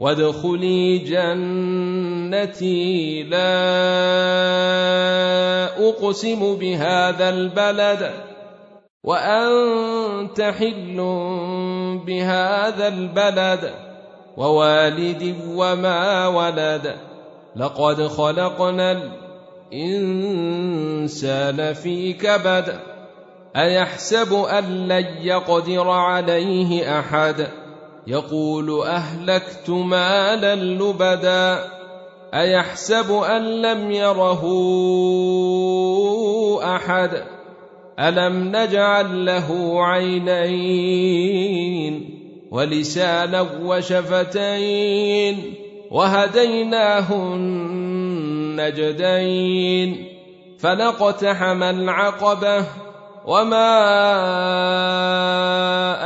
وادخلي جنتي لا أقسم بهذا البلد وأنت حل بهذا البلد ووالد وما ولد. لقد خلقنا الإنسان في كبد. أيحسب أن لن يقدر عليه أحد؟ يقول أهلكت مالا لبدا أيحسب أن لم يره أحد؟ ألم نجعل له عينين ولسانا وشفتين وهديناه النجدين فلاقتحم العقبة وما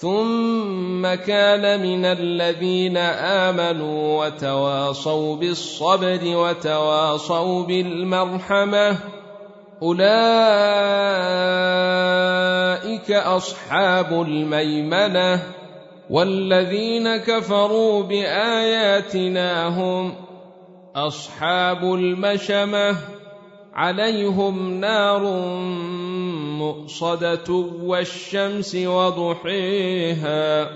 ثم كان من الذين آمنوا وتواصوا بالصبر وتواصوا بالمرحمة. أولئك أصحاب الميمنة والذين كفروا بآياتنا هم أصحاب المشمة. عليهم نار مؤصدة والشمس وضحيها